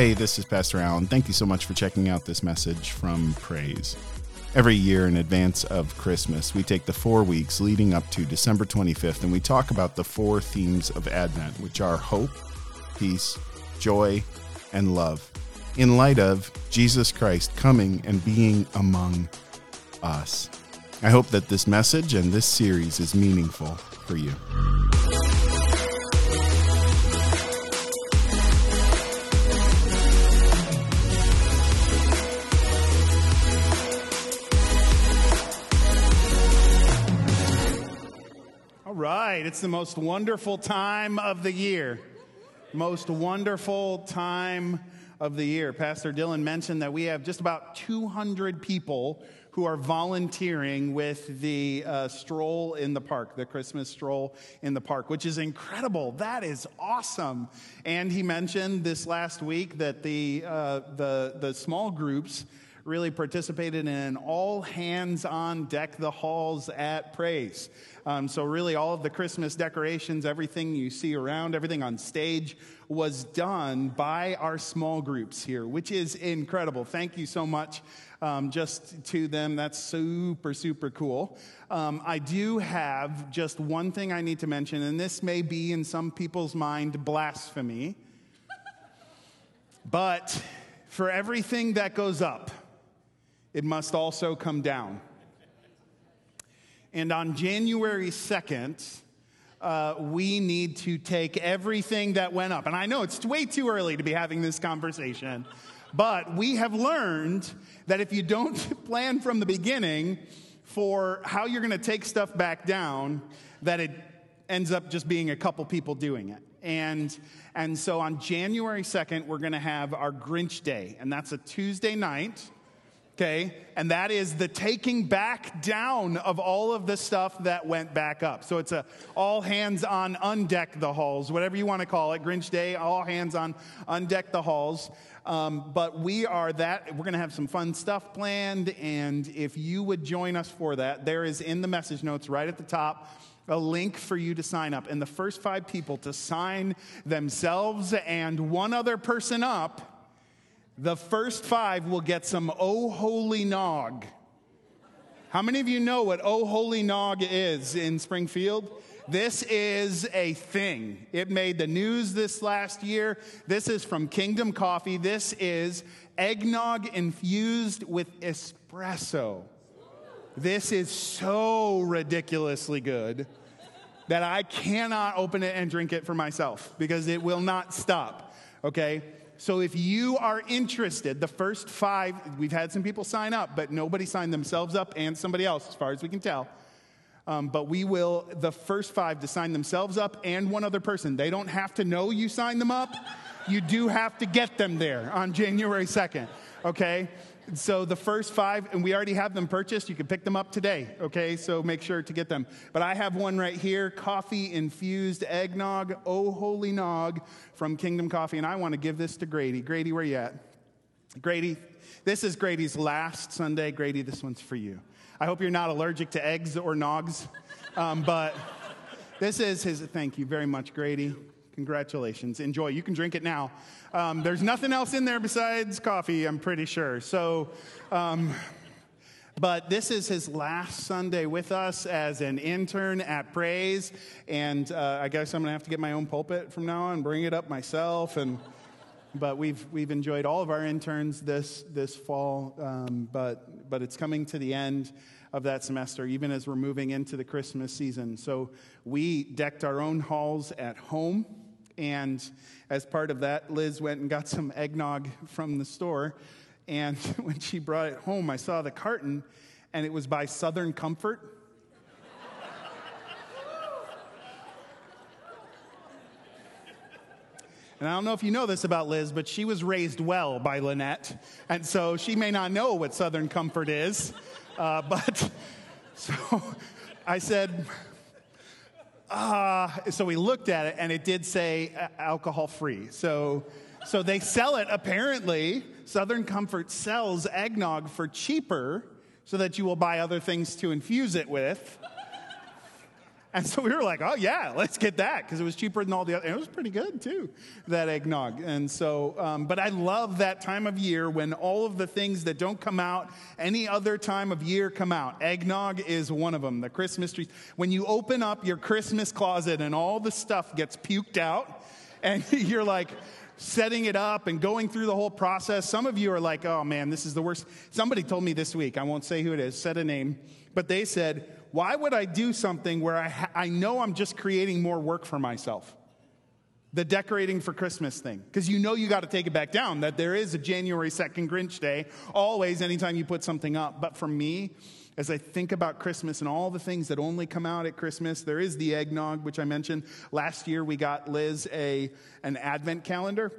Hey, this is Pastor Alan. Thank you so much for checking out this message from Praise. Every year in advance of Christmas, we take the four weeks leading up to December 25th and we talk about the four themes of Advent, which are hope, peace, joy, and love, in light of Jesus Christ coming and being among us. I hope that this message and this series is meaningful for you. Right. It's the most wonderful time of the year. Most wonderful time of the year. Pastor Dylan mentioned that we have just about 200 people who are volunteering with the uh, stroll in the park, the Christmas stroll in the park, which is incredible. That is awesome. And he mentioned this last week that the, uh, the, the small groups really participated in an all hands on deck the halls at Praise. Um, so, really, all of the Christmas decorations, everything you see around, everything on stage was done by our small groups here, which is incredible. Thank you so much um, just to them. That's super, super cool. Um, I do have just one thing I need to mention, and this may be in some people's mind blasphemy. But for everything that goes up, it must also come down. And on January 2nd, uh, we need to take everything that went up. And I know it's way too early to be having this conversation, but we have learned that if you don't plan from the beginning for how you're going to take stuff back down, that it ends up just being a couple people doing it. And, and so on January 2nd, we're going to have our Grinch Day, and that's a Tuesday night okay? And that is the taking back down of all of the stuff that went back up. So it's a all hands on undeck the halls, whatever you want to call it, Grinch Day, all hands on undeck the halls. Um, but we are that, we're going to have some fun stuff planned. And if you would join us for that, there is in the message notes right at the top a link for you to sign up. And the first five people to sign themselves and one other person up the first five will get some Oh Holy Nog. How many of you know what Oh Holy Nog is in Springfield? This is a thing. It made the news this last year. This is from Kingdom Coffee. This is eggnog infused with espresso. This is so ridiculously good that I cannot open it and drink it for myself because it will not stop. Okay? So if you are interested, the first five, we've had some people sign up, but nobody signed themselves up and somebody else, as far as we can tell. Um, but we will, the first five to sign themselves up and one other person. They don't have to know you signed them up. You do have to get them there on January 2nd, okay? So the first five, and we already have them purchased. You can pick them up today, okay? So make sure to get them. But I have one right here coffee infused eggnog, oh holy nog from Kingdom Coffee. And I want to give this to Grady. Grady, where you at? Grady, this is Grady's last Sunday. Grady, this one's for you. I hope you're not allergic to eggs or nogs, um, but this is his. Thank you very much, Grady. Congratulations. Enjoy. You can drink it now. Um, there's nothing else in there besides coffee, I'm pretty sure. So, um, but this is his last Sunday with us as an intern at Praise. And uh, I guess I'm going to have to get my own pulpit from now on, bring it up myself. And, but we've, we've enjoyed all of our interns this, this fall, um, but, but it's coming to the end of that semester, even as we're moving into the Christmas season. So we decked our own halls at home. And as part of that, Liz went and got some eggnog from the store. And when she brought it home, I saw the carton, and it was by Southern Comfort. And I don't know if you know this about Liz, but she was raised well by Lynette. And so she may not know what Southern Comfort is. Uh, but so I said, uh, so we looked at it and it did say uh, alcohol free. So, so they sell it apparently. Southern Comfort sells eggnog for cheaper so that you will buy other things to infuse it with. And so we were like, oh, yeah, let's get that because it was cheaper than all the other. And it was pretty good too, that eggnog. And so, um, but I love that time of year when all of the things that don't come out any other time of year come out. Eggnog is one of them, the Christmas trees. When you open up your Christmas closet and all the stuff gets puked out, and you're like, setting it up and going through the whole process. Some of you are like, oh man, this is the worst. Somebody told me this week, I won't say who it is, said a name, but they said, why would I do something where I, ha- I know I'm just creating more work for myself? The decorating for Christmas thing. Because you know you got to take it back down, that there is a January 2nd Grinch Day, always, anytime you put something up. But for me, as I think about Christmas and all the things that only come out at Christmas, there is the eggnog, which I mentioned. Last year, we got Liz a, an advent calendar.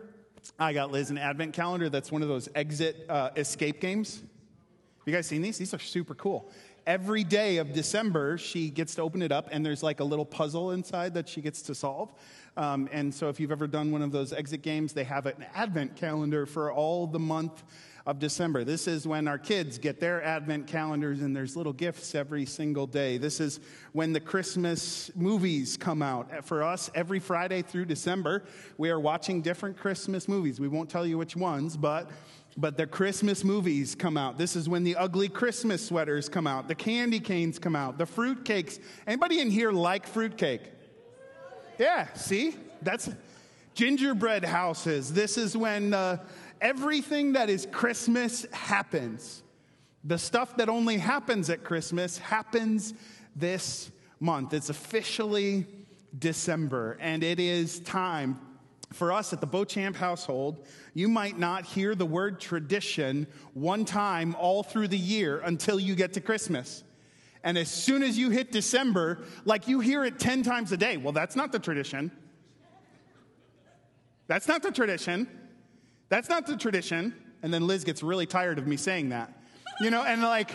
I got Liz an advent calendar that's one of those exit uh, escape games. Have you guys seen these? These are super cool every day of December, she gets to open it up, and there's like a little puzzle inside that she gets to solve. Um, and so, if you've ever done one of those exit games, they have an advent calendar for all the month of December. This is when our kids get their advent calendars, and there's little gifts every single day. This is when the Christmas movies come out. For us, every Friday through December, we are watching different Christmas movies. We won't tell you which ones, but but the Christmas movies come out. This is when the ugly Christmas sweaters come out, the candy canes come out, the fruit cakes. Anybody in here like fruit cake? Yeah, see? That's gingerbread houses. This is when uh, everything that is Christmas happens. The stuff that only happens at Christmas happens this month. It's officially December, and it is time for us at the Beauchamp household, you might not hear the word tradition one time all through the year until you get to Christmas. And as soon as you hit December, like you hear it 10 times a day. Well, that's not the tradition. That's not the tradition. That's not the tradition. And then Liz gets really tired of me saying that. You know, and like,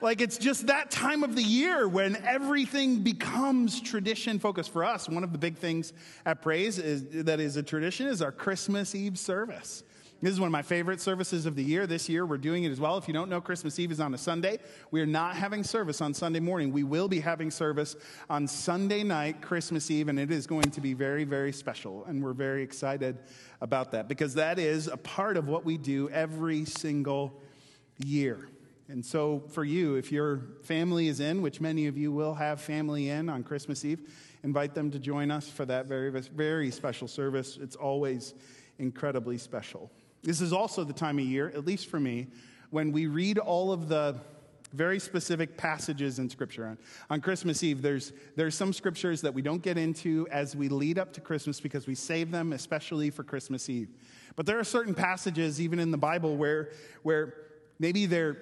like it's just that time of the year when everything becomes tradition focused for us. One of the big things at Praise is, that is a tradition is our Christmas Eve service. This is one of my favorite services of the year. This year, we're doing it as well. If you don't know, Christmas Eve is on a Sunday. We are not having service on Sunday morning. We will be having service on Sunday night, Christmas Eve, and it is going to be very, very special. And we're very excited about that because that is a part of what we do every single year. And so, for you, if your family is in, which many of you will have family in on Christmas Eve, invite them to join us for that very, very special service. It's always incredibly special. This is also the time of year, at least for me, when we read all of the very specific passages in Scripture. On, on Christmas Eve, there's, there's some scriptures that we don't get into as we lead up to Christmas because we save them especially for Christmas Eve. But there are certain passages, even in the Bible, where, where maybe they're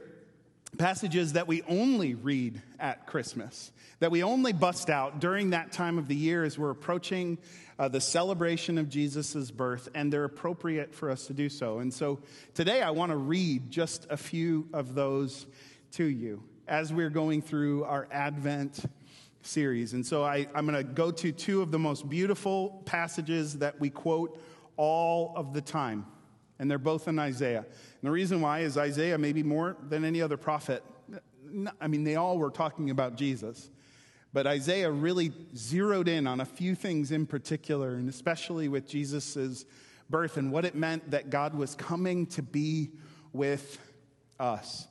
passages that we only read at Christmas, that we only bust out during that time of the year as we're approaching uh, the celebration of Jesus' birth, and they're appropriate for us to do so. And so today I want to read just a few of those to you as we're going through our Advent series. And so I, I'm going to go to two of the most beautiful passages that we quote all of the time and they're both in Isaiah. And the reason why is Isaiah, maybe more than any other prophet, I mean, they all were talking about Jesus. But Isaiah really zeroed in on a few things in particular, and especially with Jesus' birth and what it meant that God was coming to be with us.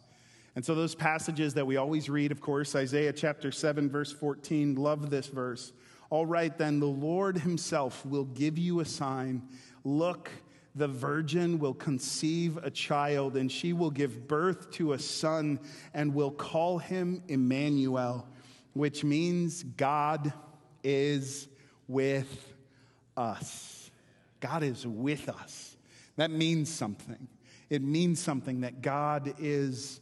And so, those passages that we always read, of course, Isaiah chapter 7, verse 14, love this verse. All right, then, the Lord Himself will give you a sign. Look, the virgin will conceive a child, and she will give birth to a son, and will call him Emmanuel, which means God is with us. God is with us. That means something. It means something that God is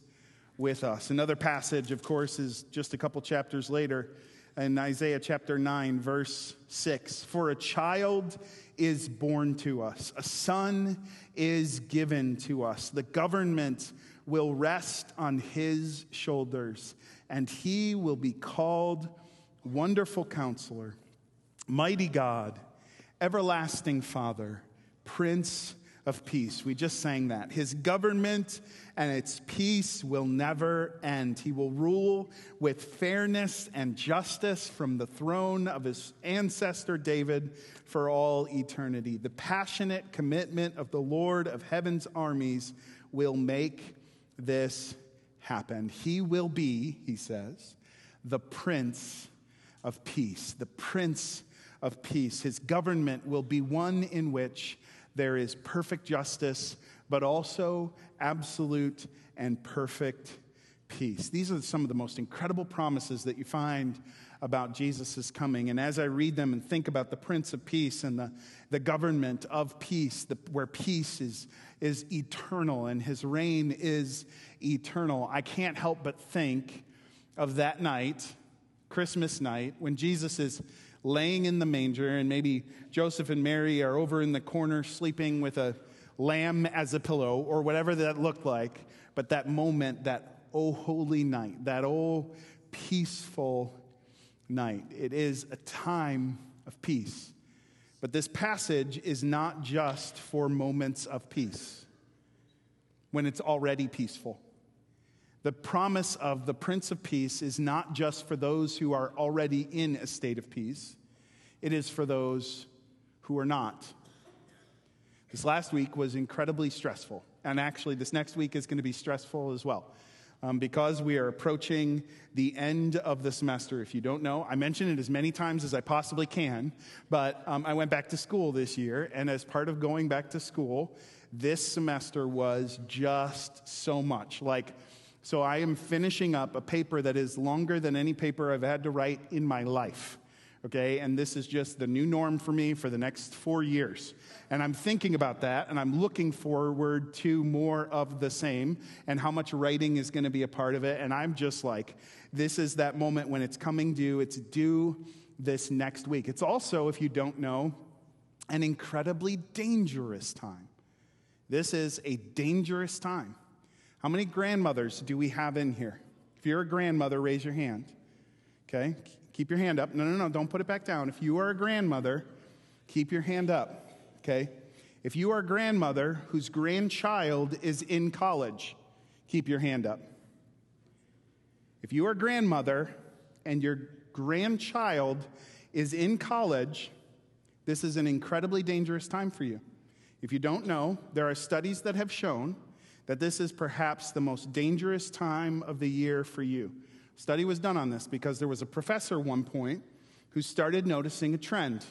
with us. Another passage, of course, is just a couple chapters later in Isaiah chapter 9, verse 6. For a child is born to us, a son is given to us. The government will rest on his shoulders, and he will be called Wonderful Counselor, Mighty God, Everlasting Father, Prince of peace. We just sang that. His government and its peace will never end. He will rule with fairness and justice from the throne of his ancestor David for all eternity. The passionate commitment of the Lord of heaven's armies will make this happen. He will be, he says, the Prince of Peace. The Prince of Peace. His government will be one in which there is perfect justice, but also absolute and perfect peace. These are some of the most incredible promises that you find about Jesus' coming. And as I read them and think about the Prince of Peace and the, the government of peace, the, where peace is, is eternal and his reign is eternal, I can't help but think of that night, Christmas night, when Jesus is laying in the manger, and maybe Joseph and Mary are over in the corner sleeping with a lamb as a pillow or whatever that looked like. But that moment, that oh holy night, that oh peaceful night, it is a time of peace. But this passage is not just for moments of peace when it's already peaceful. The promise of the Prince of Peace is not just for those who are already in a state of peace, it is for those who are not. This last week was incredibly stressful, and actually, this next week is going to be stressful as well. Um, because we are approaching the end of the semester. If you don't know, I mention it as many times as I possibly can, but um, I went back to school this year, and as part of going back to school, this semester was just so much. Like, so I am finishing up a paper that is longer than any paper I've had to write in my life. Okay, and this is just the new norm for me for the next four years. And I'm thinking about that, and I'm looking forward to more of the same and how much writing is going to be a part of it. And I'm just like, this is that moment when it's coming due. It's due this next week. It's also, if you don't know, an incredibly dangerous time. This is a dangerous time. How many grandmothers do we have in here? If you're a grandmother, raise your hand. Okay? Keep your hand up. No, no, no, don't put it back down. If you are a grandmother, keep your hand up. Okay? If you are a grandmother whose grandchild is in college, keep your hand up. If you are a grandmother and your grandchild is in college, this is an incredibly dangerous time for you. If you don't know, there are studies that have shown that this is perhaps the most dangerous time of the year for you. Study was done on this because there was a professor one point who started noticing a trend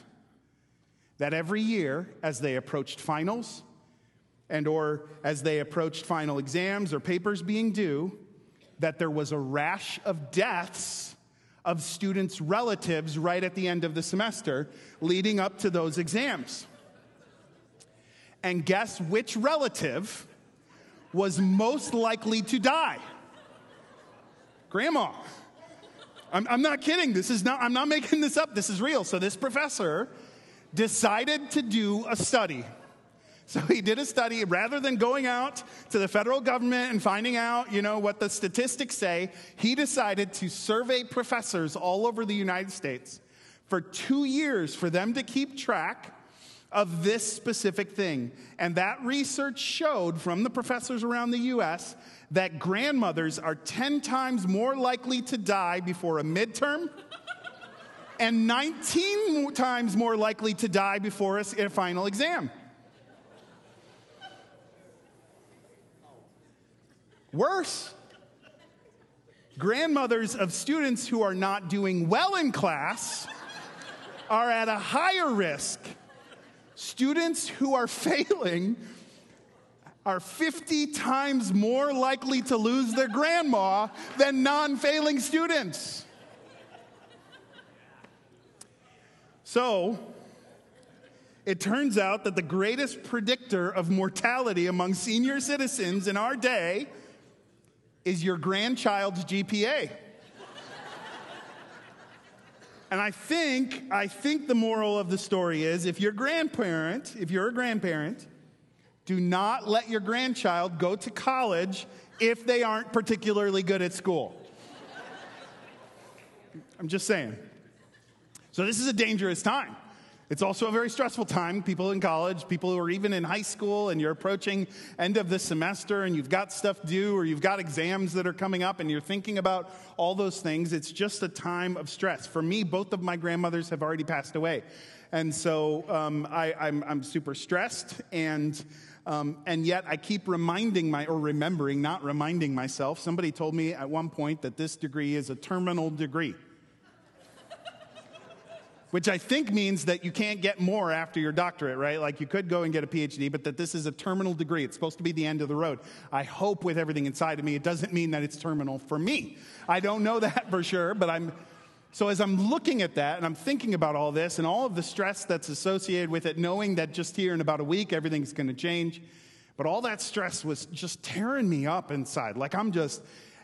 that every year as they approached finals and or as they approached final exams or papers being due that there was a rash of deaths of students' relatives right at the end of the semester leading up to those exams. And guess which relative was most likely to die? Grandma. I'm, I'm, not kidding. This is not, I'm not making this up. This is real. So, this professor decided to do a study. So he did a study rather than going out to the federal government and finding out, you know, what the statistics say, he decided to survey professors all over the United States for 2 years for them to keep track of this specific thing. And that research showed from the professors around the US that grandmothers are 10 times more likely to die before a midterm and 19 times more likely to die before a, a final exam. Worse, grandmothers of students who are not doing well in class are at a higher risk Students who are failing are 50 times more likely to lose their grandma than non failing students. So, it turns out that the greatest predictor of mortality among senior citizens in our day is your grandchild's GPA. And I think, I think the moral of the story is if you're a grandparent, if you're a grandparent, do not let your grandchild go to college if they aren't particularly good at school. I'm just saying. So this is a dangerous time. It's also a very stressful time. People in college, people who are even in high school, and you're approaching end of the semester, and you've got stuff due, or you've got exams that are coming up, and you're thinking about all those things. It's just a time of stress. For me, both of my grandmothers have already passed away, and so um, I, am super stressed, and um, and yet I keep reminding my or remembering, not reminding myself. Somebody told me at one point that this degree is a terminal degree which I think means that you can't get more after your doctorate, right? Like you could go and get a PhD, but that this is a terminal degree. It's supposed to be the end of the road. I hope with everything inside of me, it doesn't mean that it's terminal for me. I don't know that for sure, but I'm. So as I'm looking at that and I'm thinking about all this and all of the stress that's associated with it, knowing that just here in about a week everything's going to change, but all that stress was just tearing me up inside. Like I'm just,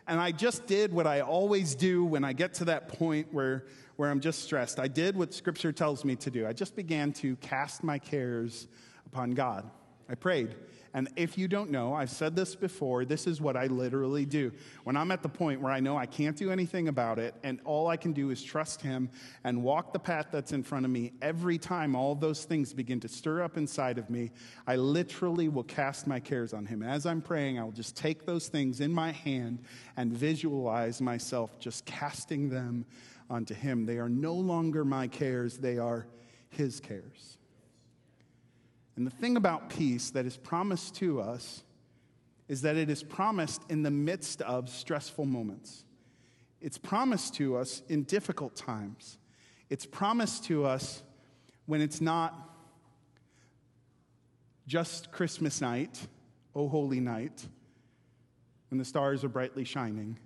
and I just did what I always do when I get to that point where where I'm just stressed. I did what Scripture tells me to do. I just began to cast my cares upon God. I prayed. And if you don't know, I've said this before, this is what I literally do. When I'm at the point where I know I can't do anything about it, and all I can do is trust Him and walk the path that's in front of me, every time all those things begin to stir up inside of me, I literally will cast my cares on Him. As I'm praying, I will just take those things in my hand and visualize myself just casting them onto him. They are no longer my cares, they are his cares. And the thing about peace that is promised to us is that it is promised in the midst of stressful moments. It's promised to us in difficult times. It's promised to us when it's not just Christmas night, O holy night, when the stars are brightly shining.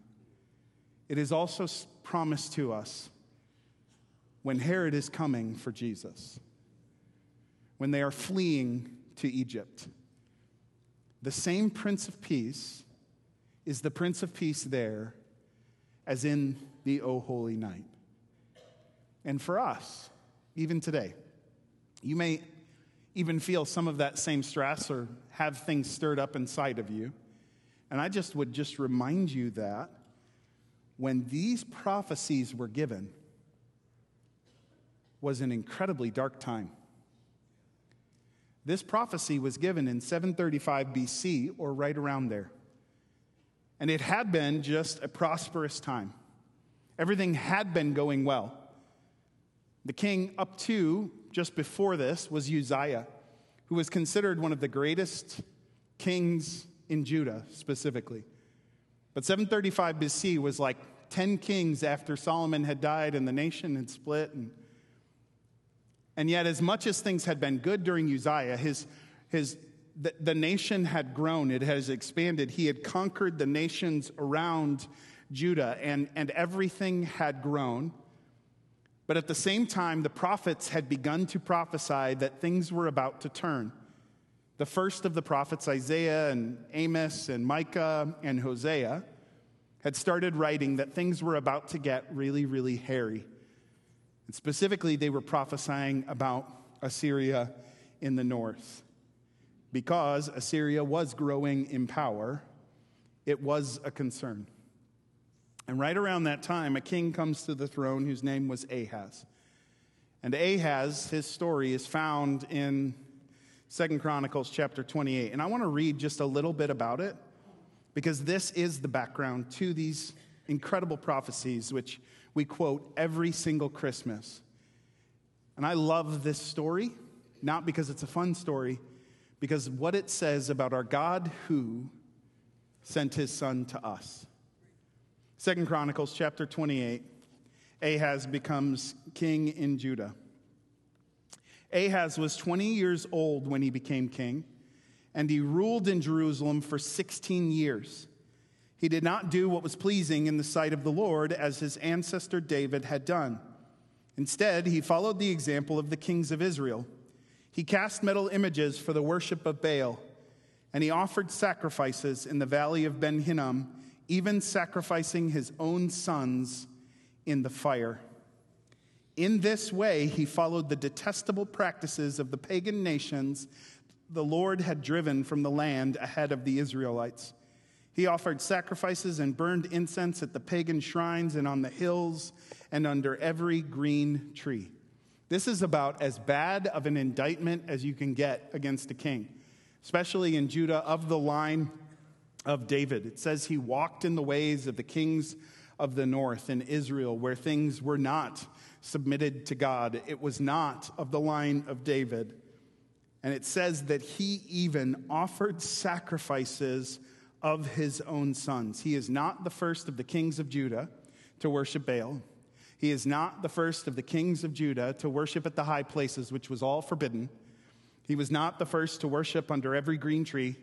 It is also promised to us when Herod is coming for Jesus, when they are fleeing to Egypt. The same Prince of Peace is the Prince of Peace there as in the O Holy Night. And for us, even today, you may even feel some of that same stress or have things stirred up inside of you. And I just would just remind you that when these prophecies were given was an incredibly dark time. This prophecy was given in 735 BC or right around there. And it had been just a prosperous time. Everything had been going well. The king up to just before this was Uzziah, who was considered one of the greatest kings in Judah specifically. But 735 BC was like 10 kings after Solomon had died and the nation had split. And, and yet, as much as things had been good during Uzziah, his, his, the, the nation had grown, it has expanded. He had conquered the nations around Judah, and, and everything had grown. But at the same time, the prophets had begun to prophesy that things were about to turn. The first of the prophets, Isaiah and Amos and Micah and Hosea, had started writing that things were about to get really, really hairy. And specifically, they were prophesying about Assyria in the north. Because Assyria was growing in power, it was a concern. And right around that time, a king comes to the throne whose name was Ahaz. And Ahaz, his story is found in Second Chronicles chapter 28. And I want to read just a little bit about it because this is the background to these incredible prophecies, which we quote every single Christmas. And I love this story, not because it's a fun story, because what it says about our God who sent his son to us. Second Chronicles chapter 28, Ahaz becomes king in Judah. Ahaz was 20 years old when he became king and he ruled in Jerusalem for 16 years. He did not do what was pleasing in the sight of the Lord as his ancestor David had done. Instead, he followed the example of the kings of Israel. He cast metal images for the worship of Baal, and he offered sacrifices in the valley of Ben Hinnom, even sacrificing his own sons in the fire. In this way, he followed the detestable practices of the pagan nations the Lord had driven from the land ahead of the Israelites. He offered sacrifices and burned incense at the pagan shrines and on the hills and under every green tree. This is about as bad of an indictment as you can get against a king, especially in Judah of the line of David. It says he walked in the ways of the kings of the north in Israel, where things were not submitted to God. It was not of the line of David. And it says that he even offered sacrifices of his own sons. He is not the first of the kings of Judah to worship Baal. He is not the first of the kings of Judah to worship at the high places, which was all forbidden. He was not the first to worship under every green tree,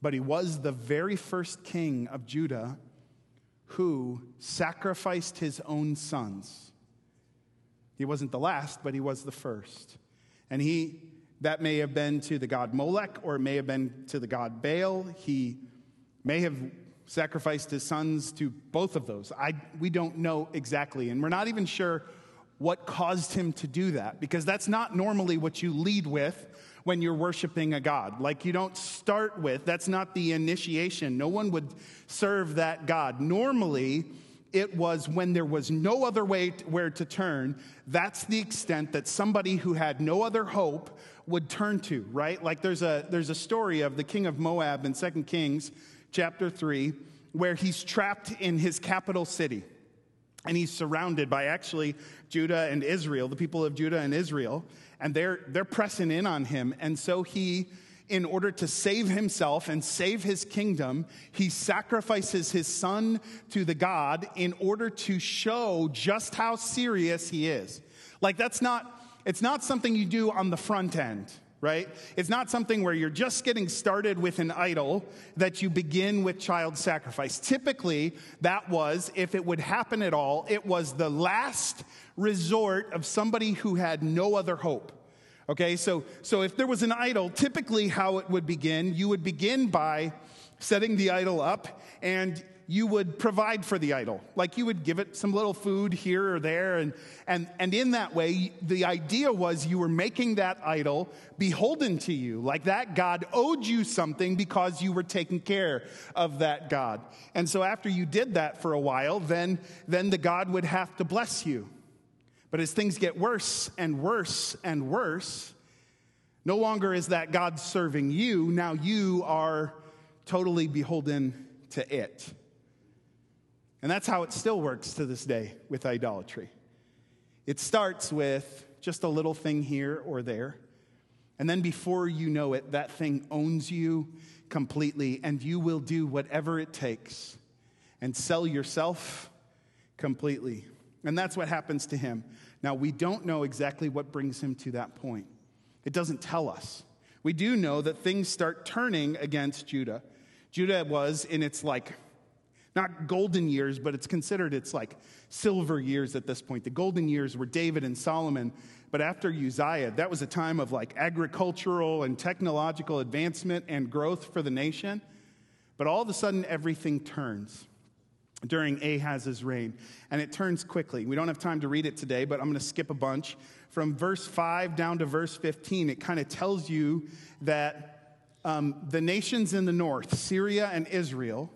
but he was the very first king of Judah who sacrificed his own sons. He wasn't the last, but he was the first. And he, that may have been to the god Molech or it may have been to the god Baal. He may have sacrificed his sons to both of those. I, we don't know exactly. And we're not even sure what caused him to do that because that's not normally what you lead with when you're worshiping a God. Like you don't start with, that's not the initiation. No one would serve that God. Normally, it was when there was no other way to, where to turn. That's the extent that somebody who had no other hope would turn to, right? Like there's a, there's a story of the king of Moab in Second Kings chapter 3 where he's trapped in his capital city. And he's surrounded by actually Judah and Israel, the people of Judah and Israel and they're, they're pressing in on him. And so he, in order to save himself and save his kingdom, he sacrifices his son to the God in order to show just how serious he is. Like, that's not, it's not something you do on the front end right? It's not something where you're just getting started with an idol that you begin with child sacrifice. Typically, that was, if it would happen at all, it was the last resort of somebody who had no other hope. Okay, so, so if there was an idol, typically how it would begin, you would begin by setting the idol up and you would provide for the idol. Like you would give it some little food here or there. And, and, and in that way, the idea was you were making that idol beholden to you. Like that God owed you something because you were taking care of that God. And so after you did that for a while, then, then the God would have to bless you. But as things get worse and worse and worse, no longer is that God serving you. Now you are totally beholden to it. And that's how it still works to this day with idolatry. It starts with just a little thing here or there. And then before you know it, that thing owns you completely, and you will do whatever it takes and sell yourself completely. And that's what happens to him. Now, we don't know exactly what brings him to that point. It doesn't tell us. We do know that things start turning against Judah. Judah was in its like, not golden years, but it's considered its like silver years at this point. The golden years were David and Solomon, but after Uzziah, that was a time of like agricultural and technological advancement and growth for the nation. But all of a sudden, everything turns during Ahaz's reign. And it turns quickly. We don't have time to read it today, but I'm going to skip a bunch. From verse 5 down to verse 15, it kind of tells you that um, the nations in the north, Syria and Israel,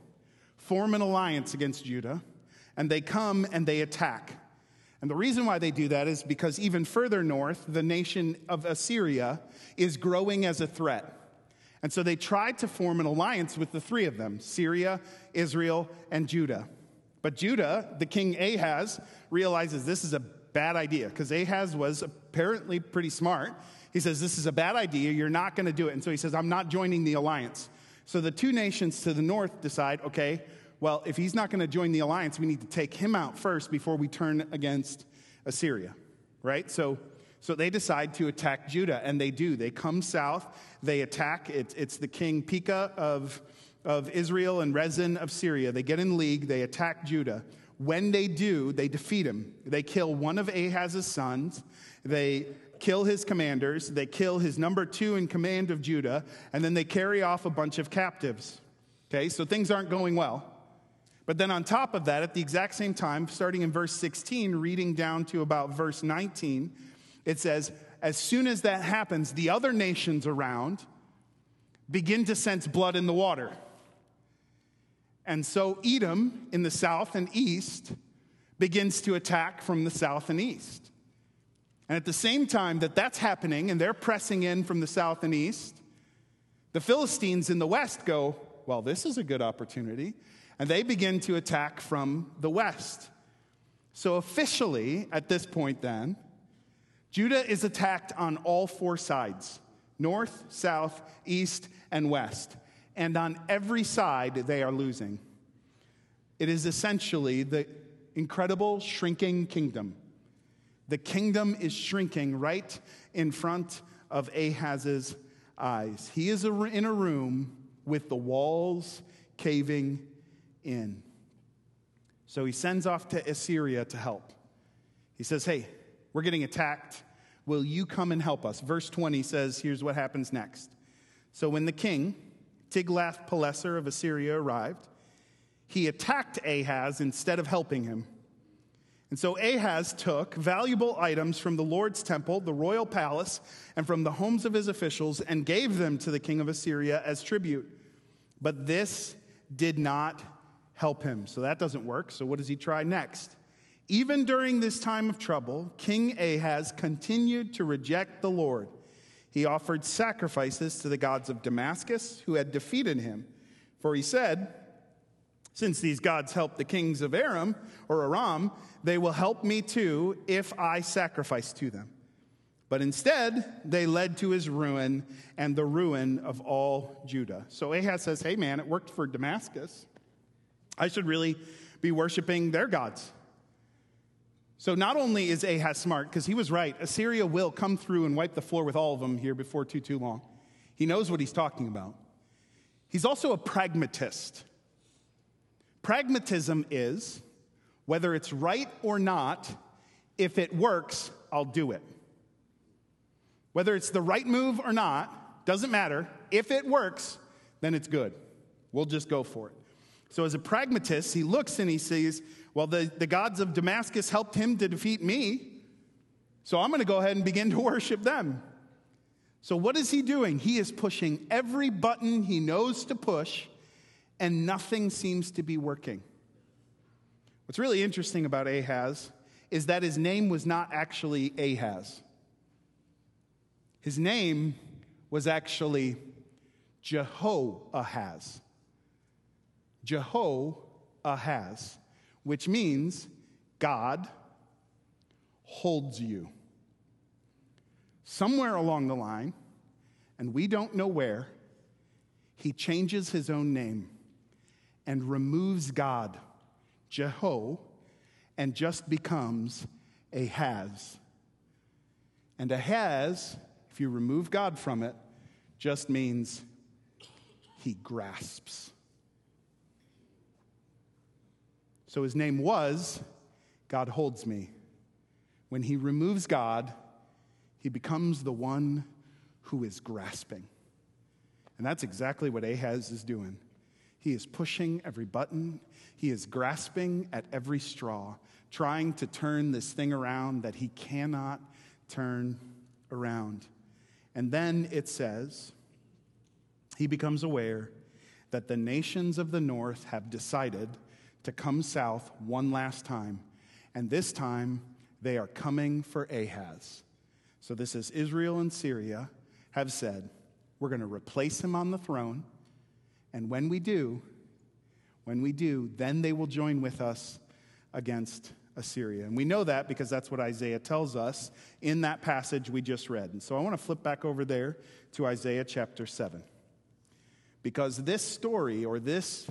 form an alliance against Judah, and they come and they attack. And the reason why they do that is because even further north, the nation of Assyria is growing as a threat. And so they tried to form an alliance with the three of them Syria, Israel, and Judah. But Judah, the king Ahaz, realizes this is a bad idea because Ahaz was apparently pretty smart. He says, This is a bad idea. You're not going to do it. And so he says, I'm not joining the alliance. So the two nations to the north decide, okay, well, if he's not going to join the alliance, we need to take him out first before we turn against Assyria, right? So so they decide to attack Judah, and they do. They come south, they attack. It's, it's the king Pekah of, of Israel and Rezin of Syria. They get in league, they attack Judah. When they do, they defeat him. They kill one of Ahaz's sons, they kill his commanders, they kill his number two in command of Judah, and then they carry off a bunch of captives. Okay, so things aren't going well. But then, on top of that, at the exact same time, starting in verse 16, reading down to about verse 19, it says, as soon as that happens, the other nations around begin to sense blood in the water. And so Edom in the south and east begins to attack from the south and east. And at the same time that that's happening and they're pressing in from the south and east, the Philistines in the west go, Well, this is a good opportunity. And they begin to attack from the west. So, officially, at this point, then, Judah is attacked on all four sides north, south, east, and west. And on every side, they are losing. It is essentially the incredible shrinking kingdom. The kingdom is shrinking right in front of Ahaz's eyes. He is in a room with the walls caving in. So he sends off to Assyria to help. He says, Hey, we're getting attacked. Will you come and help us? Verse 20 says, Here's what happens next. So when the king, Tiglath-Pileser of Assyria, arrived, he attacked Ahaz instead of helping him. And so Ahaz took valuable items from the Lord's temple, the royal palace, and from the homes of his officials and gave them to the king of Assyria as tribute. But this did not help him. So that doesn't work. So what does he try next? Even during this time of trouble, King Ahaz continued to reject the Lord. He offered sacrifices to the gods of Damascus who had defeated him. For he said, Since these gods help the kings of Aram or Aram, they will help me too if I sacrifice to them. But instead, they led to his ruin and the ruin of all Judah. So Ahaz says, Hey man, it worked for Damascus. I should really be worshiping their gods. So not only is Ahaz smart, because he was right, Assyria will come through and wipe the floor with all of them here before too, too long. He knows what he's talking about. He's also a pragmatist. Pragmatism is whether it's right or not, if it works, I'll do it. Whether it's the right move or not, doesn't matter. If it works, then it's good. We'll just go for it. So, as a pragmatist, he looks and he sees, well, the, the gods of Damascus helped him to defeat me, so I'm going to go ahead and begin to worship them. So, what is he doing? He is pushing every button he knows to push, and nothing seems to be working. What's really interesting about Ahaz is that his name was not actually Ahaz. His name was actually Jehoahaz. Jehoahaz, which means God holds you. Somewhere along the line, and we don't know where, he changes his own name and removes God, Jeho, and just becomes Ahaz. And Ahaz, if you remove God from it, just means he grasps. So his name was God Holds Me. When he removes God, he becomes the one who is grasping. And that's exactly what Ahaz is doing. He is pushing every button, he is grasping at every straw, trying to turn this thing around that he cannot turn around. And then it says, he becomes aware that the nations of the north have decided to come south one last time. And this time, they are coming for Ahaz. So, this is Israel and Syria have said, We're going to replace him on the throne. And when we do, when we do, then they will join with us against Assyria. And we know that because that's what Isaiah tells us in that passage we just read. And so I want to flip back over there to Isaiah chapter 7. Because this story or this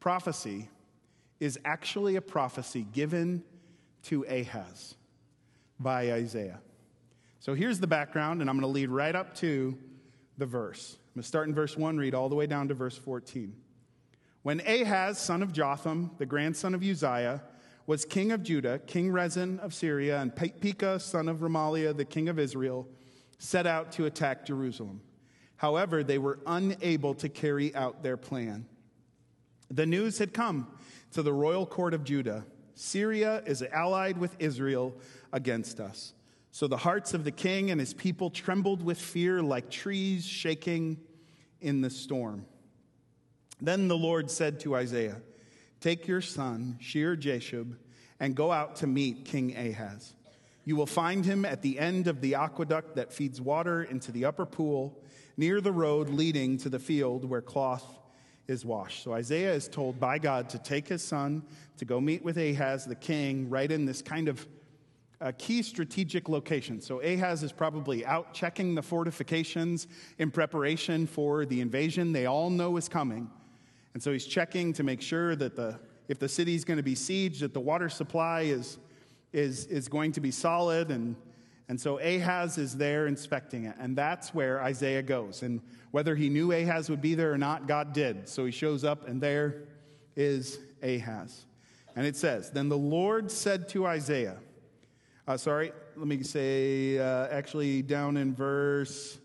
prophecy is actually a prophecy given to Ahaz by Isaiah. So here's the background, and I'm going to lead right up to the verse. Going to start in verse 1, read all the way down to verse 14. When Ahaz, son of Jotham, the grandson of Uzziah, was king of Judah, King Rezin of Syria, and Pekah, son of Remaliah, the king of Israel, set out to attack Jerusalem. However, they were unable to carry out their plan. The news had come to the royal court of Judah Syria is allied with Israel against us. So the hearts of the king and his people trembled with fear like trees shaking in the storm. Then the Lord said to Isaiah, Take your son, Shear Jashub, and go out to meet King Ahaz. You will find him at the end of the aqueduct that feeds water into the upper pool, near the road leading to the field where cloth is washed. So Isaiah is told by God to take his son to go meet with Ahaz, the king, right in this kind of a key strategic location. So Ahaz is probably out checking the fortifications in preparation for the invasion they all know is coming. And so he's checking to make sure that the, if the city is going to be sieged, that the water supply is, is, is going to be solid. And, and so Ahaz is there inspecting it. And that's where Isaiah goes. And whether he knew Ahaz would be there or not, God did. So he shows up, and there is Ahaz. And it says, Then the Lord said to Isaiah, uh, sorry, let me say, uh, actually, down in verse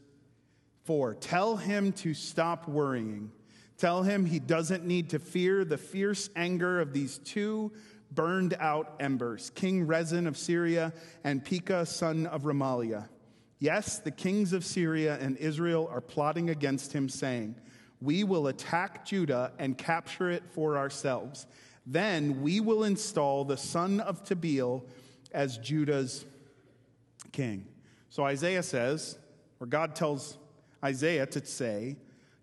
4 Tell him to stop worrying. Tell him he doesn't need to fear the fierce anger of these two burned out embers King Rezin of Syria and Pekah, son of Remaliah. Yes, the kings of Syria and Israel are plotting against him, saying, We will attack Judah and capture it for ourselves. Then we will install the son of Tabeel as Judah's king. So Isaiah says, or God tells Isaiah to say,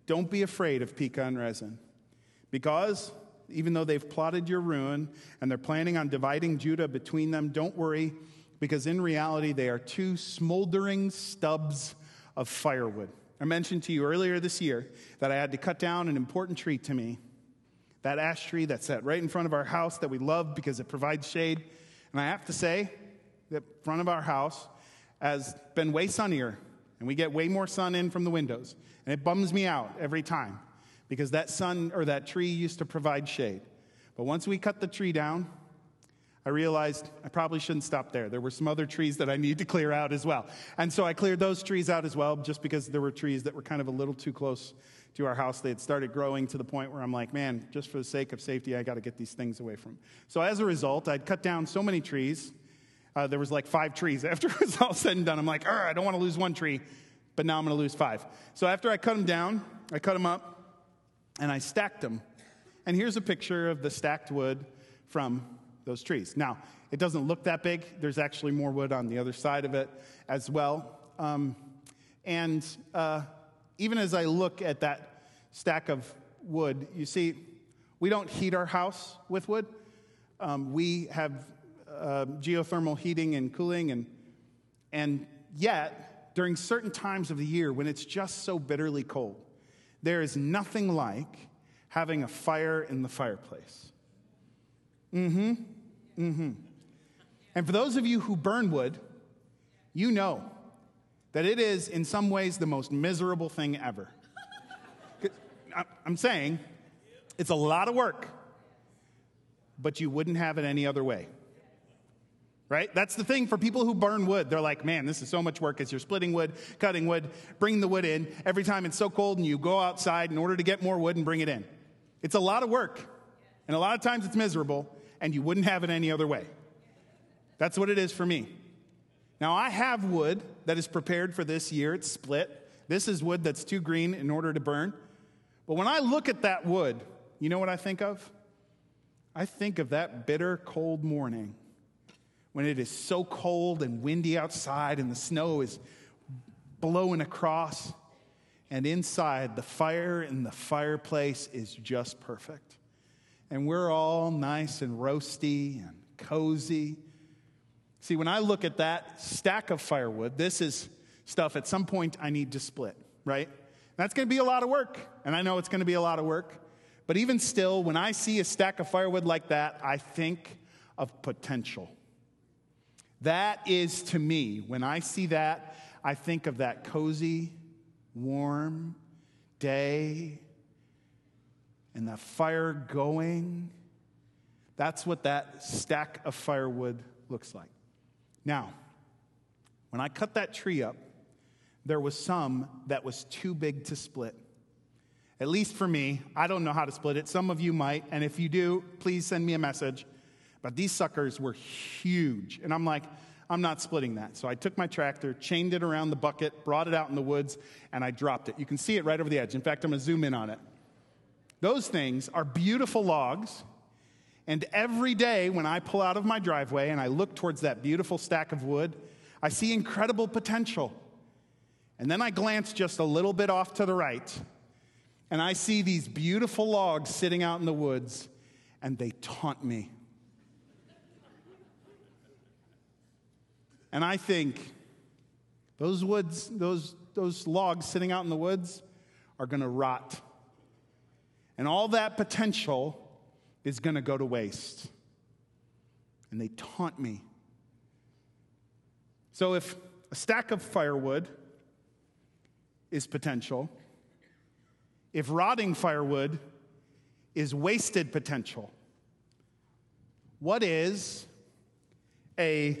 Don't be afraid of Pekah and Rezin, because even though they've plotted your ruin and they're planning on dividing Judah between them, don't worry, because in reality, they are two smoldering stubs of firewood. I mentioned to you earlier this year that I had to cut down an important tree to me. That ash tree that's set right in front of our house that we love because it provides shade. And I have to say, the front of our house has been way sunnier, and we get way more sun in from the windows. And it bums me out every time because that sun or that tree used to provide shade. But once we cut the tree down, I realized I probably shouldn't stop there. There were some other trees that I need to clear out as well. And so I cleared those trees out as well, just because there were trees that were kind of a little too close to our house. They had started growing to the point where I'm like, man, just for the sake of safety, I got to get these things away from. So as a result, I'd cut down so many trees. Uh, there was like five trees. After it was all said and done, I'm like, I don't want to lose one tree, but now I'm going to lose five. So after I cut them down, I cut them up and I stacked them. And here's a picture of the stacked wood from those trees. Now, it doesn't look that big. There's actually more wood on the other side of it as well. Um, and uh, even as I look at that stack of wood, you see, we don't heat our house with wood. Um, we have uh, geothermal heating and cooling, and, and yet, during certain times of the year when it's just so bitterly cold, there is nothing like having a fire in the fireplace. Mm hmm. Mm hmm. And for those of you who burn wood, you know that it is, in some ways, the most miserable thing ever. I'm saying it's a lot of work, but you wouldn't have it any other way. Right? That's the thing for people who burn wood. They're like, man, this is so much work as you're splitting wood, cutting wood, bringing the wood in. Every time it's so cold and you go outside in order to get more wood and bring it in. It's a lot of work. And a lot of times it's miserable, and you wouldn't have it any other way. That's what it is for me. Now, I have wood that is prepared for this year. It's split. This is wood that's too green in order to burn. But when I look at that wood, you know what I think of? I think of that bitter, cold morning when it is so cold and windy outside and the snow is blowing across, and inside the fire in the fireplace is just perfect. And we're all nice and roasty and cozy See, when I look at that stack of firewood, this is stuff at some point I need to split, right? That's to be a lot of work, and I know it's going to be a lot of work. But even still, when I see a stack of firewood like that, I think of potential. That is to me, when I see that, I think of that cozy, warm day and the fire going. That's what that stack of firewood looks like. Now, when I cut that tree up, there was some that was too big to split. At least for me, I don't know how to split it. Some of you might, and if you do, please send me a message. But these suckers were huge. And I'm like, I'm not splitting that. So I took my tractor, chained it around the bucket, brought it out in the woods, and I dropped it. You can see it right over the edge. In fact, I'm going to zoom in on it. Those things are beautiful logs And every day when I pull out of my driveway and I look towards that beautiful stack of wood, I see incredible potential. And then I glance just a little bit off to the right, and I see these beautiful logs sitting out in the woods, and they taunt me. And I think those woods, those, those logs sitting out in the woods are going to rot. And all that potential is going to go to waste. And they taunt me. So if a stack of firewood is potential, if rotting firewood is wasted potential, what is a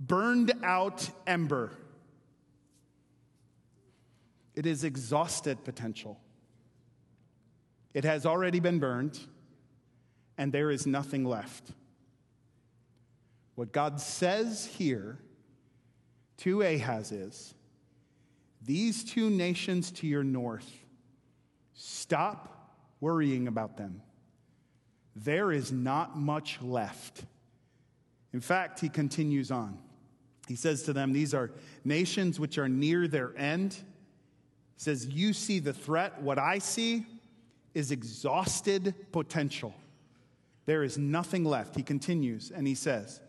burned out ember? It is exhausted potential. It has already been burned, and there is nothing left. What God says here to Ahaz is these two nations to your north, stop worrying about them. There is not much left. In fact, he continues on. He says to them, These are nations which are near their end. He says, You see the threat. What I see is exhausted potential. There is nothing left. He continues and he says,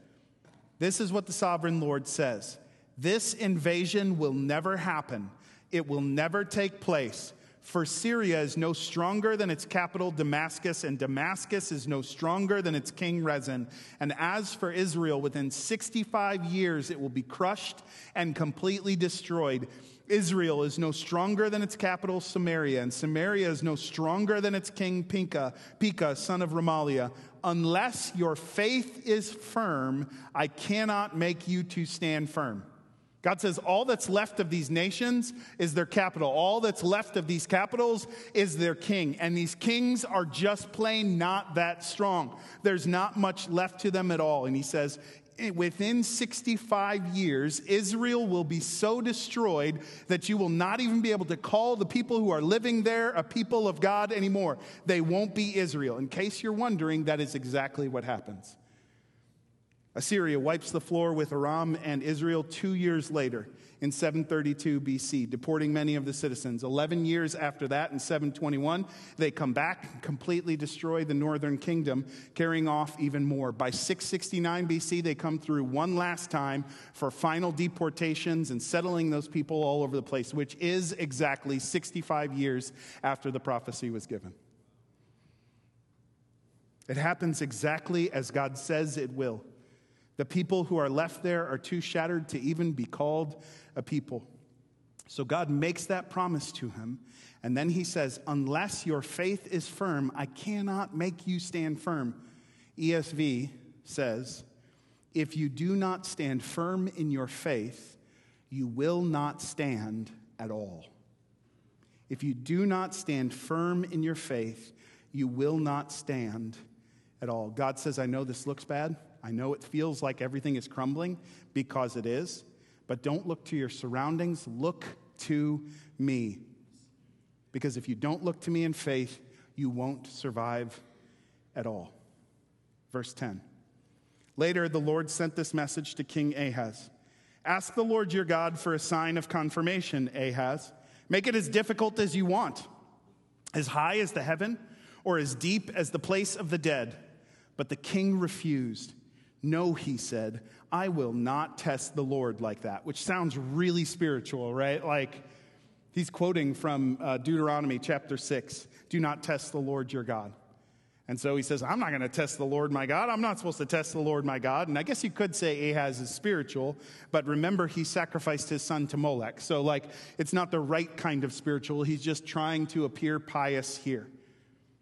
This is what the sovereign Lord says This invasion will never happen, it will never take place. For Syria is no stronger than its capital, Damascus, and Damascus is no stronger than its king, Rezin. And as for Israel, within 65 years it will be crushed and completely destroyed. Israel is no stronger than its capital, Samaria, and Samaria is no stronger than its king, Pekah, Pekah, son of Remaliah. Unless your faith is firm, I cannot make you to stand firm. God says all that's left of these nations is their capital. All that's left of these capitals is their king. And these kings are just plain not that strong. There's not much left to them at all. And he says, within 65 years, Israel will be so destroyed that you will not even be able to call the people who are living there a people of God anymore. They won't be Israel. In case you're wondering, that is exactly what happens. Assyria wipes the floor with Aram and Israel two years later in 732 BC, deporting many of the citizens. 11 years after that, in 721, they come back and completely destroy the northern kingdom, carrying off even more. By 669 BC, they come through one last time for final deportations and settling those people all over the place, which is exactly 65 years after the prophecy was given. It happens exactly as God says it will. The people who are left there are too shattered to even be called a people. So God makes that promise to him. And then he says, Unless your faith is firm, I cannot make you stand firm. ESV says, If you do not stand firm in your faith, you will not stand at all. If you do not stand firm in your faith, you will not stand at all. God says, I know this looks bad. I know it feels like everything is crumbling because it is. But don't look to your surroundings, look to me. Because if you don't look to me in faith, you won't survive at all. Verse 10. Later, the Lord sent this message to King Ahaz Ask the Lord your God for a sign of confirmation, Ahaz. Make it as difficult as you want, as high as the heaven, or as deep as the place of the dead. But the king refused. No, he said, I will not test the Lord like that, which sounds really spiritual, right? Like he's quoting from uh, Deuteronomy chapter 6 Do not test the Lord your God. And so he says, I'm not going to test the Lord my God. I'm not supposed to test the Lord my God. And I guess you could say Ahaz is spiritual, but remember, he sacrificed his son to Molech. So, like, it's not the right kind of spiritual. He's just trying to appear pious here.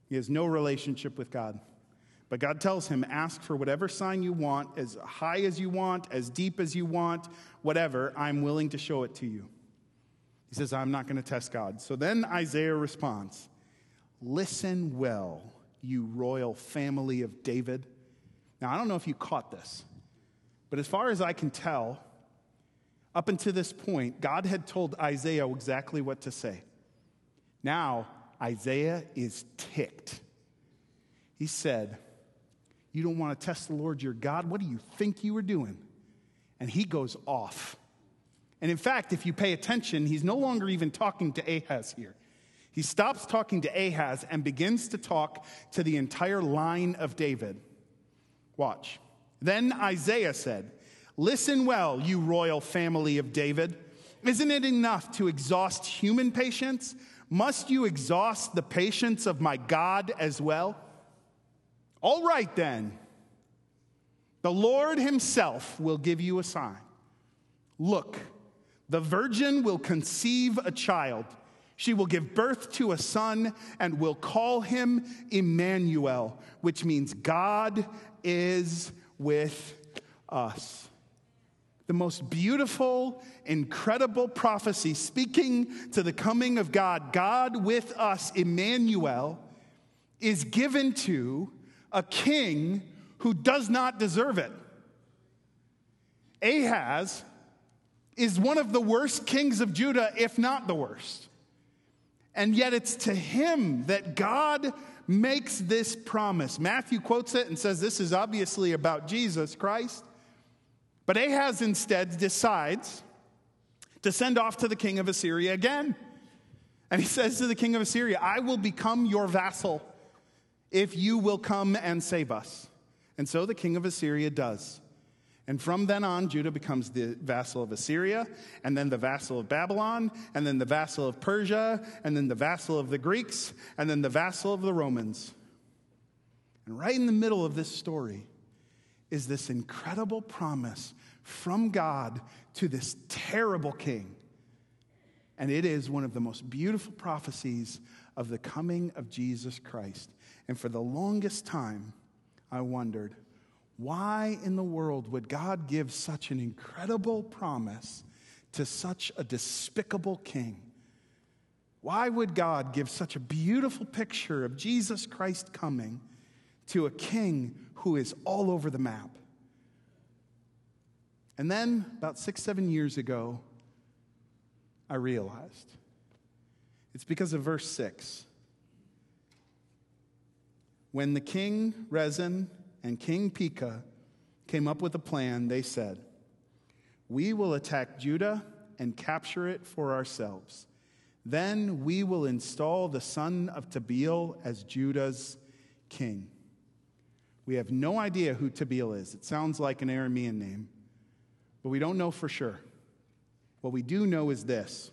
He has no relationship with God. But God tells him, ask for whatever sign you want, as high as you want, as deep as you want, whatever, I'm willing to show it to you. He says, I'm not going to test God. So then Isaiah responds, Listen well, you royal family of David. Now, I don't know if you caught this, but as far as I can tell, up until this point, God had told Isaiah exactly what to say. Now, Isaiah is ticked. He said, You don't want to test the Lord your God? What do you think you were doing? And he goes off. And in fact, if you pay attention, he's no longer even talking to Ahaz here. He stops talking to Ahaz and begins to talk to the entire line of David. Watch. Then Isaiah said, Listen well, you royal family of David. Isn't it enough to exhaust human patience? Must you exhaust the patience of my God as well? All right, then. The Lord Himself will give you a sign. Look, the virgin will conceive a child. She will give birth to a son and will call him Emmanuel, which means God is with us. The most beautiful, incredible prophecy speaking to the coming of God, God with us, Emmanuel, is given to a king who does not deserve it. Ahaz is one of the worst kings of Judah, if not the worst. And yet it's to him that God makes this promise. Matthew quotes it and says this is obviously about Jesus Christ. But Ahaz instead decides to send off to the king of Assyria again. And he says to the king of Assyria, I will become your vassal if you will come and save us. And so the king of Assyria does. And from then on, Judah becomes the vassal of Assyria, and then the vassal of Babylon, and then the vassal of Persia, and then the vassal of the Greeks, and then the vassal of the Romans. And right in the middle of this story is this incredible promise from God to this terrible king. And it is one of the most beautiful prophecies of the coming of Jesus Christ. And for the longest time, I wondered why in the world would God give such an incredible promise to such a despicable king? Why would God give such a beautiful picture of Jesus Christ coming to a king who is all over the map? And then, about six, seven years ago, I realized it's because of verse six. When the king, Rezin, and King Pekah came up with a plan. They said, We will attack Judah and capture it for ourselves. Then we will install the son of Tabeel as Judah's king. We have no idea who Tabeel is. It sounds like an Aramean name, but we don't know for sure. What we do know is this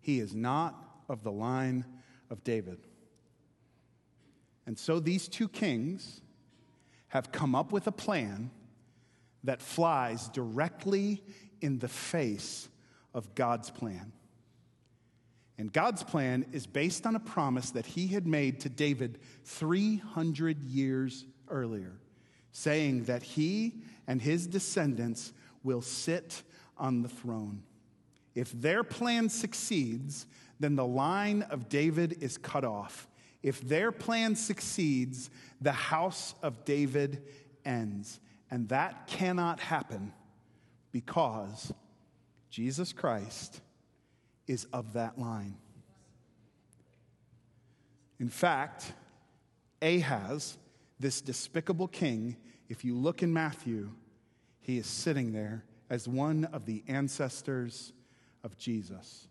he is not of the line of David. And so these two kings have come up with a plan that flies directly in the face of God's plan. And God's plan is based on a promise that he had made to David 300 years earlier, saying that he and his descendants will sit on the throne. If their plan succeeds, then the line of David is cut off if their plan succeeds, the house of David ends. And that cannot happen because Jesus Christ is of that line. In fact, Ahaz, this despicable king, if you look in Matthew, he is sitting there as one of the ancestors of Jesus.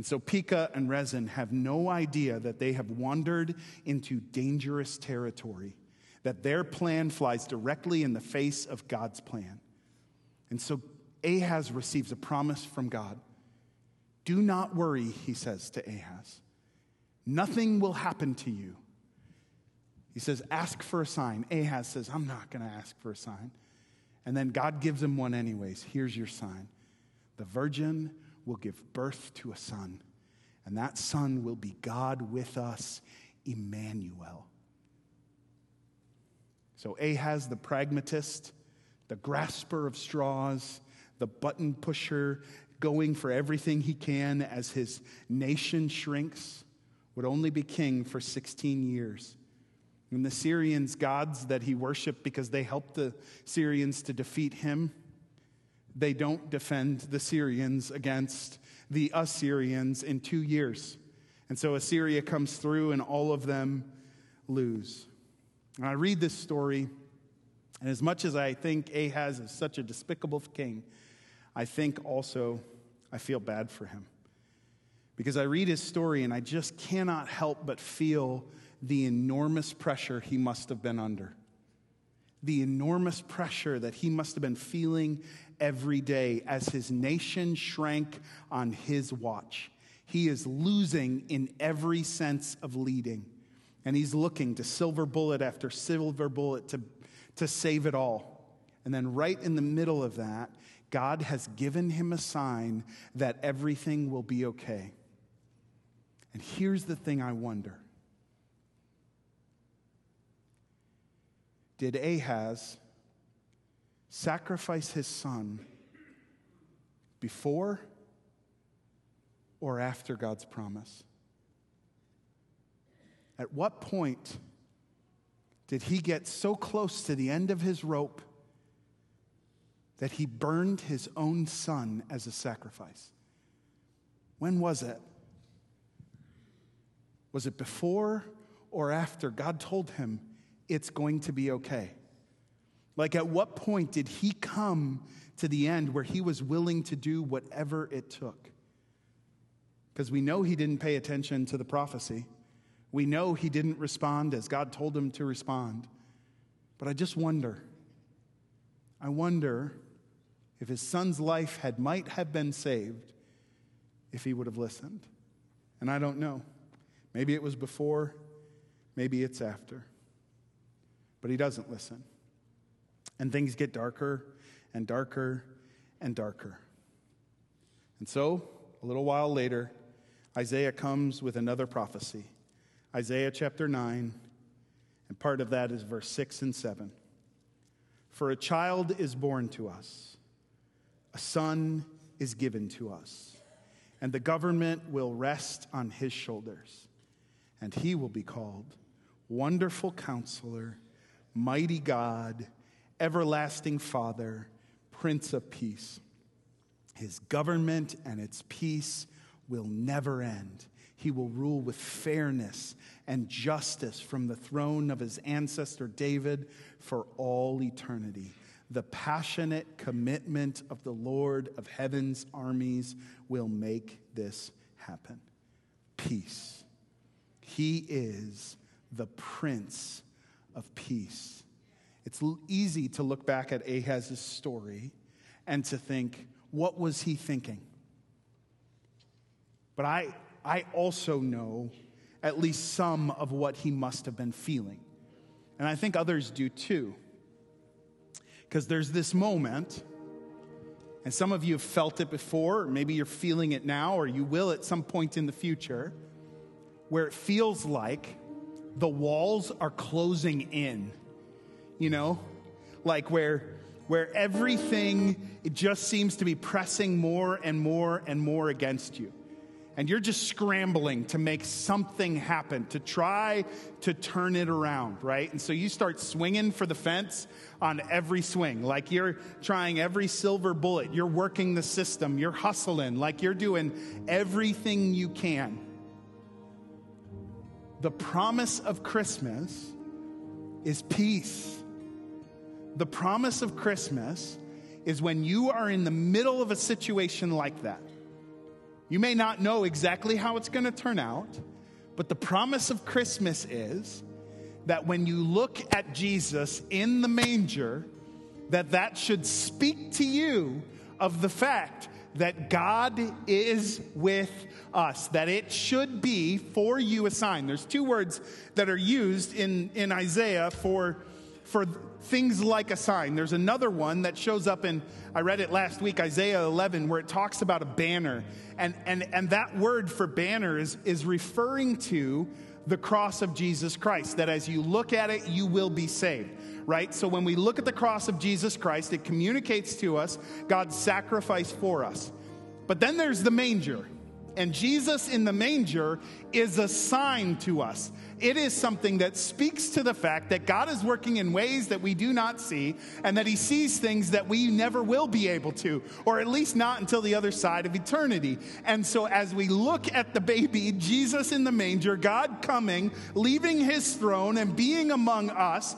And so Pekah and Rezin have no idea that they have wandered into dangerous territory, that their plan flies directly in the face of God's plan. And so Ahaz receives a promise from God. Do not worry, he says to Ahaz. Nothing will happen to you. He says, Ask for a sign. Ahaz says, I'm not going to ask for a sign. And then God gives him one, anyways. Here's your sign the virgin will give birth to a son, and that son will be God with us, Emmanuel. So Ahaz, the pragmatist, the grasper of straws, the button pusher, going for everything he can as his nation shrinks, would only be king for 16 years. And the Syrians' gods that he worshiped because they helped the Syrians to defeat him they don't defend the Syrians against the Assyrians in two years. And so Assyria comes through and all of them lose. And I read this story, and as much as I think Ahaz is such a despicable king, I think also I feel bad for him. Because I read his story and I just cannot help but feel the enormous pressure he must have been under. The enormous pressure that he must have been feeling every day as his nation shrank on his watch. He is losing in every sense of leading. And he's looking to silver bullet after silver bullet to, to save it all. And then, right in the middle of that, God has given him a sign that everything will be okay. And here's the thing I wonder Did Ahaz sacrifice his son before or after God's promise? At what point did he get so close to the end of his rope that he burned his own son as a sacrifice? When was it? Was it before or after God told him it's going to be okay? Like, at what point did he come to the end where he was willing to do whatever it took? Because we know he didn't pay attention to the prophecy. We know he didn't respond as God told him to respond. But I just wonder I wonder if his son's life had might have been saved if he would have listened. And I don't know. Maybe it was before, maybe it's after. But he doesn't listen. And things get darker and darker and darker. And so, a little while later, Isaiah comes with another prophecy. Isaiah chapter 9, and part of that is verse 6 and 7. For a child is born to us, a son is given to us, and the government will rest on his shoulders and he will be called Wonderful Counselor, Mighty God, Everlasting Father, Prince of Peace. His government and its peace will never end. He will rule with fairness and justice from the throne of his ancestor David for all eternity. The passionate commitment of the Lord of heaven's armies will make this happen. Peace he is the Prince of Peace. It's easy to look back at Ahaz's story and to think, what was he thinking? But I, I also know at least some of what he must have been feeling. And I think others do too. Because there's this moment, and some of you have felt it before, or maybe you're feeling it now, or you will at some point in the future where it feels like the walls are closing in, you know? Like where where everything it just seems to be pressing more and more and more against you. And you're just scrambling to make something happen, to try to turn it around, right? And so you start swinging for the fence on every swing, like you're trying every silver bullet. You're working the system, you're hustling, like you're doing everything you can the promise of Christmas is peace. The promise of Christmas is when you are in the middle of a situation like that. You may not know exactly how it's going to turn out, but the promise of Christmas is that when you look at Jesus in the manger, that that should speak to you of the fact that God is with us, that it should be for you a sign. There's two words that are used in, in Isaiah for, for things like a sign. There's another one that shows up in, I read it last week, Isaiah 11, where it talks about a banner. And, and, and that word for banner is, is referring to the cross of Jesus Christ, that as you look at it, you will be saved right? So when we look at the cross of Jesus Christ, it communicates to us God's sacrifice for us. But then there's the manger. And Jesus in the manger is a sign to us. It is something that speaks to the fact that God is working in ways that we do not see, and that He sees things that we never will be able to, or at least not until the other side of eternity. And so, as we look at the baby, Jesus in the manger, God coming, leaving His throne, and being among us,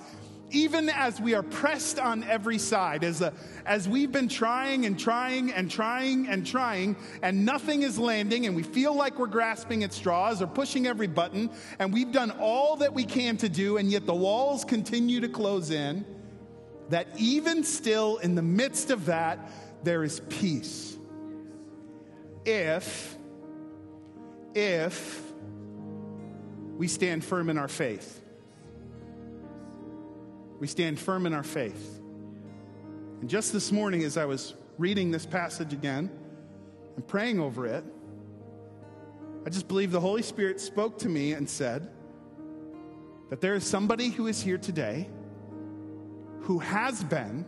even as we are pressed on every side, as, a, as we've been trying and trying and trying and trying, and nothing is landing, and we feel like we're grasping at straws or pushing every button, and we've done all that we can to do, and yet the walls continue to close in, that even still in the midst of that, there is peace. If, if we stand firm in our faith we stand firm in our faith. And just this morning, as I was reading this passage again and praying over it, I just believe the Holy Spirit spoke to me and said that there is somebody who is here today who has been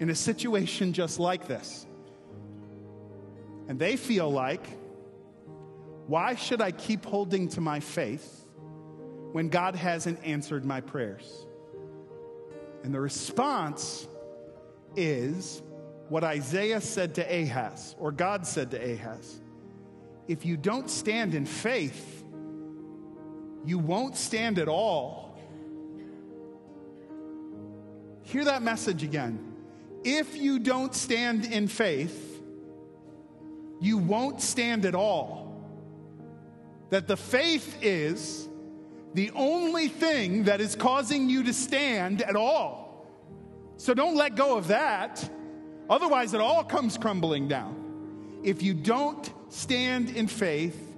in a situation just like this. And they feel like, why should I keep holding to my faith when God hasn't answered my prayers? And the response is what Isaiah said to Ahaz, or God said to Ahaz If you don't stand in faith, you won't stand at all. Hear that message again. If you don't stand in faith, you won't stand at all. That the faith is the only thing that is causing you to stand at all. So don't let go of that. Otherwise, it all comes crumbling down. If you don't stand in faith,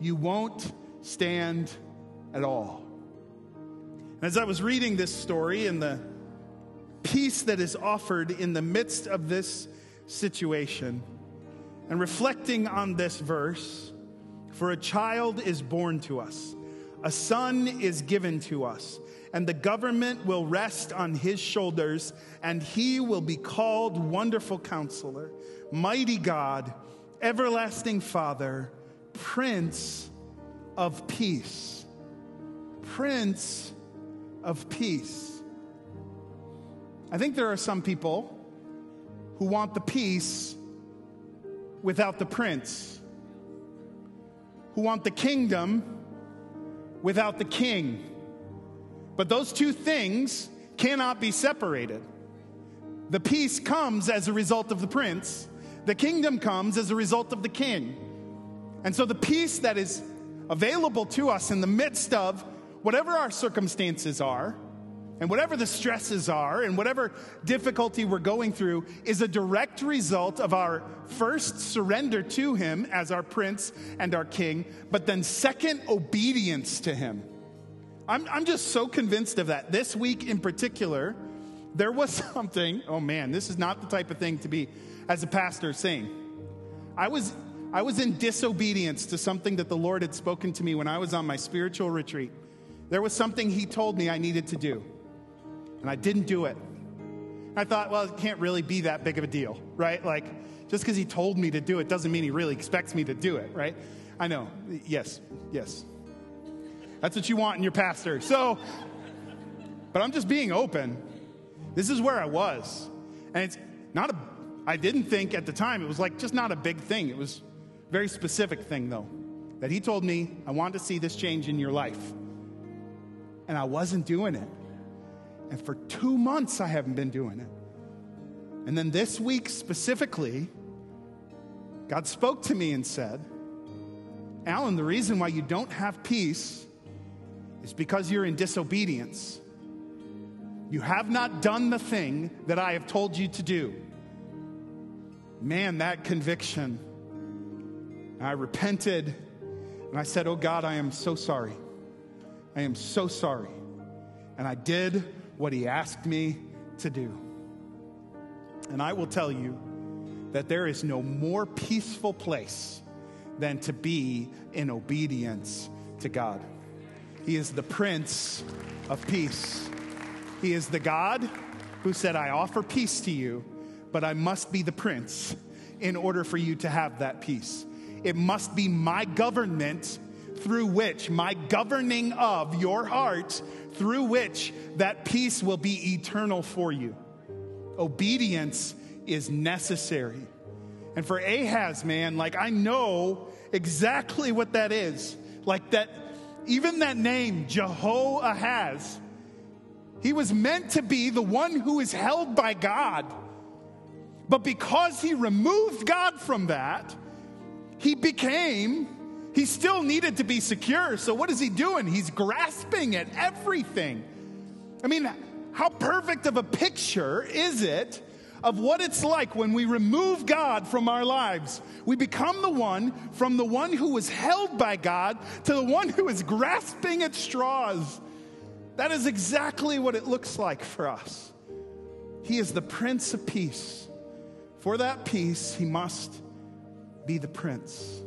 you won't stand at all. And As I was reading this story and the peace that is offered in the midst of this situation, and reflecting on this verse, for a child is born to us a son is given to us, and the government will rest on his shoulders, and he will be called Wonderful Counselor, Mighty God, Everlasting Father, Prince of Peace. Prince of Peace. I think there are some people who want the peace without the prince, who want the kingdom without the king. But those two things cannot be separated. The peace comes as a result of the prince, the kingdom comes as a result of the king. And so the peace that is available to us in the midst of whatever our circumstances are, and whatever the stresses are, and whatever difficulty we're going through, is a direct result of our first surrender to Him as our Prince and our King, but then second, obedience to Him. I'm, I'm just so convinced of that. This week in particular, there was something, oh man, this is not the type of thing to be, as a pastor, saying. I was, I was in disobedience to something that the Lord had spoken to me when I was on my spiritual retreat. There was something He told me I needed to do and I didn't do it. I thought, well, it can't really be that big of a deal, right? Like, just because he told me to do it doesn't mean he really expects me to do it, right? I know. Yes, yes. That's what you want in your pastor. So, but I'm just being open. This is where I was. And it's not a, I didn't think at the time, it was like just not a big thing. It was a very specific thing, though, that he told me, I want to see this change in your life. And I wasn't doing it. And for two months, I haven't been doing it. And then this week specifically, God spoke to me and said, Alan, the reason why you don't have peace is because you're in disobedience. You have not done the thing that I have told you to do. Man, that conviction. I repented and I said, Oh God, I am so sorry. I am so sorry. And I did what he asked me to do. And I will tell you that there is no more peaceful place than to be in obedience to God. He is the Prince of Peace. He is the God who said, I offer peace to you, but I must be the Prince in order for you to have that peace. It must be my government through which, my governing of your heart, through which that peace will be eternal for you. Obedience is necessary. And for Ahaz, man, like I know exactly what that is. Like that, even that name, Jehoahaz, he was meant to be the one who is held by God. But because he removed God from that, he became, he still needed to be secure. So what is he doing? He's grasping at everything. I mean, how perfect of a picture is it of what it's like when we remove God from our lives. We become the one from the one who was held by God to the one who is grasping at straws. That is exactly what it looks like for us. He is the Prince of Peace. For that peace, he must be the Prince.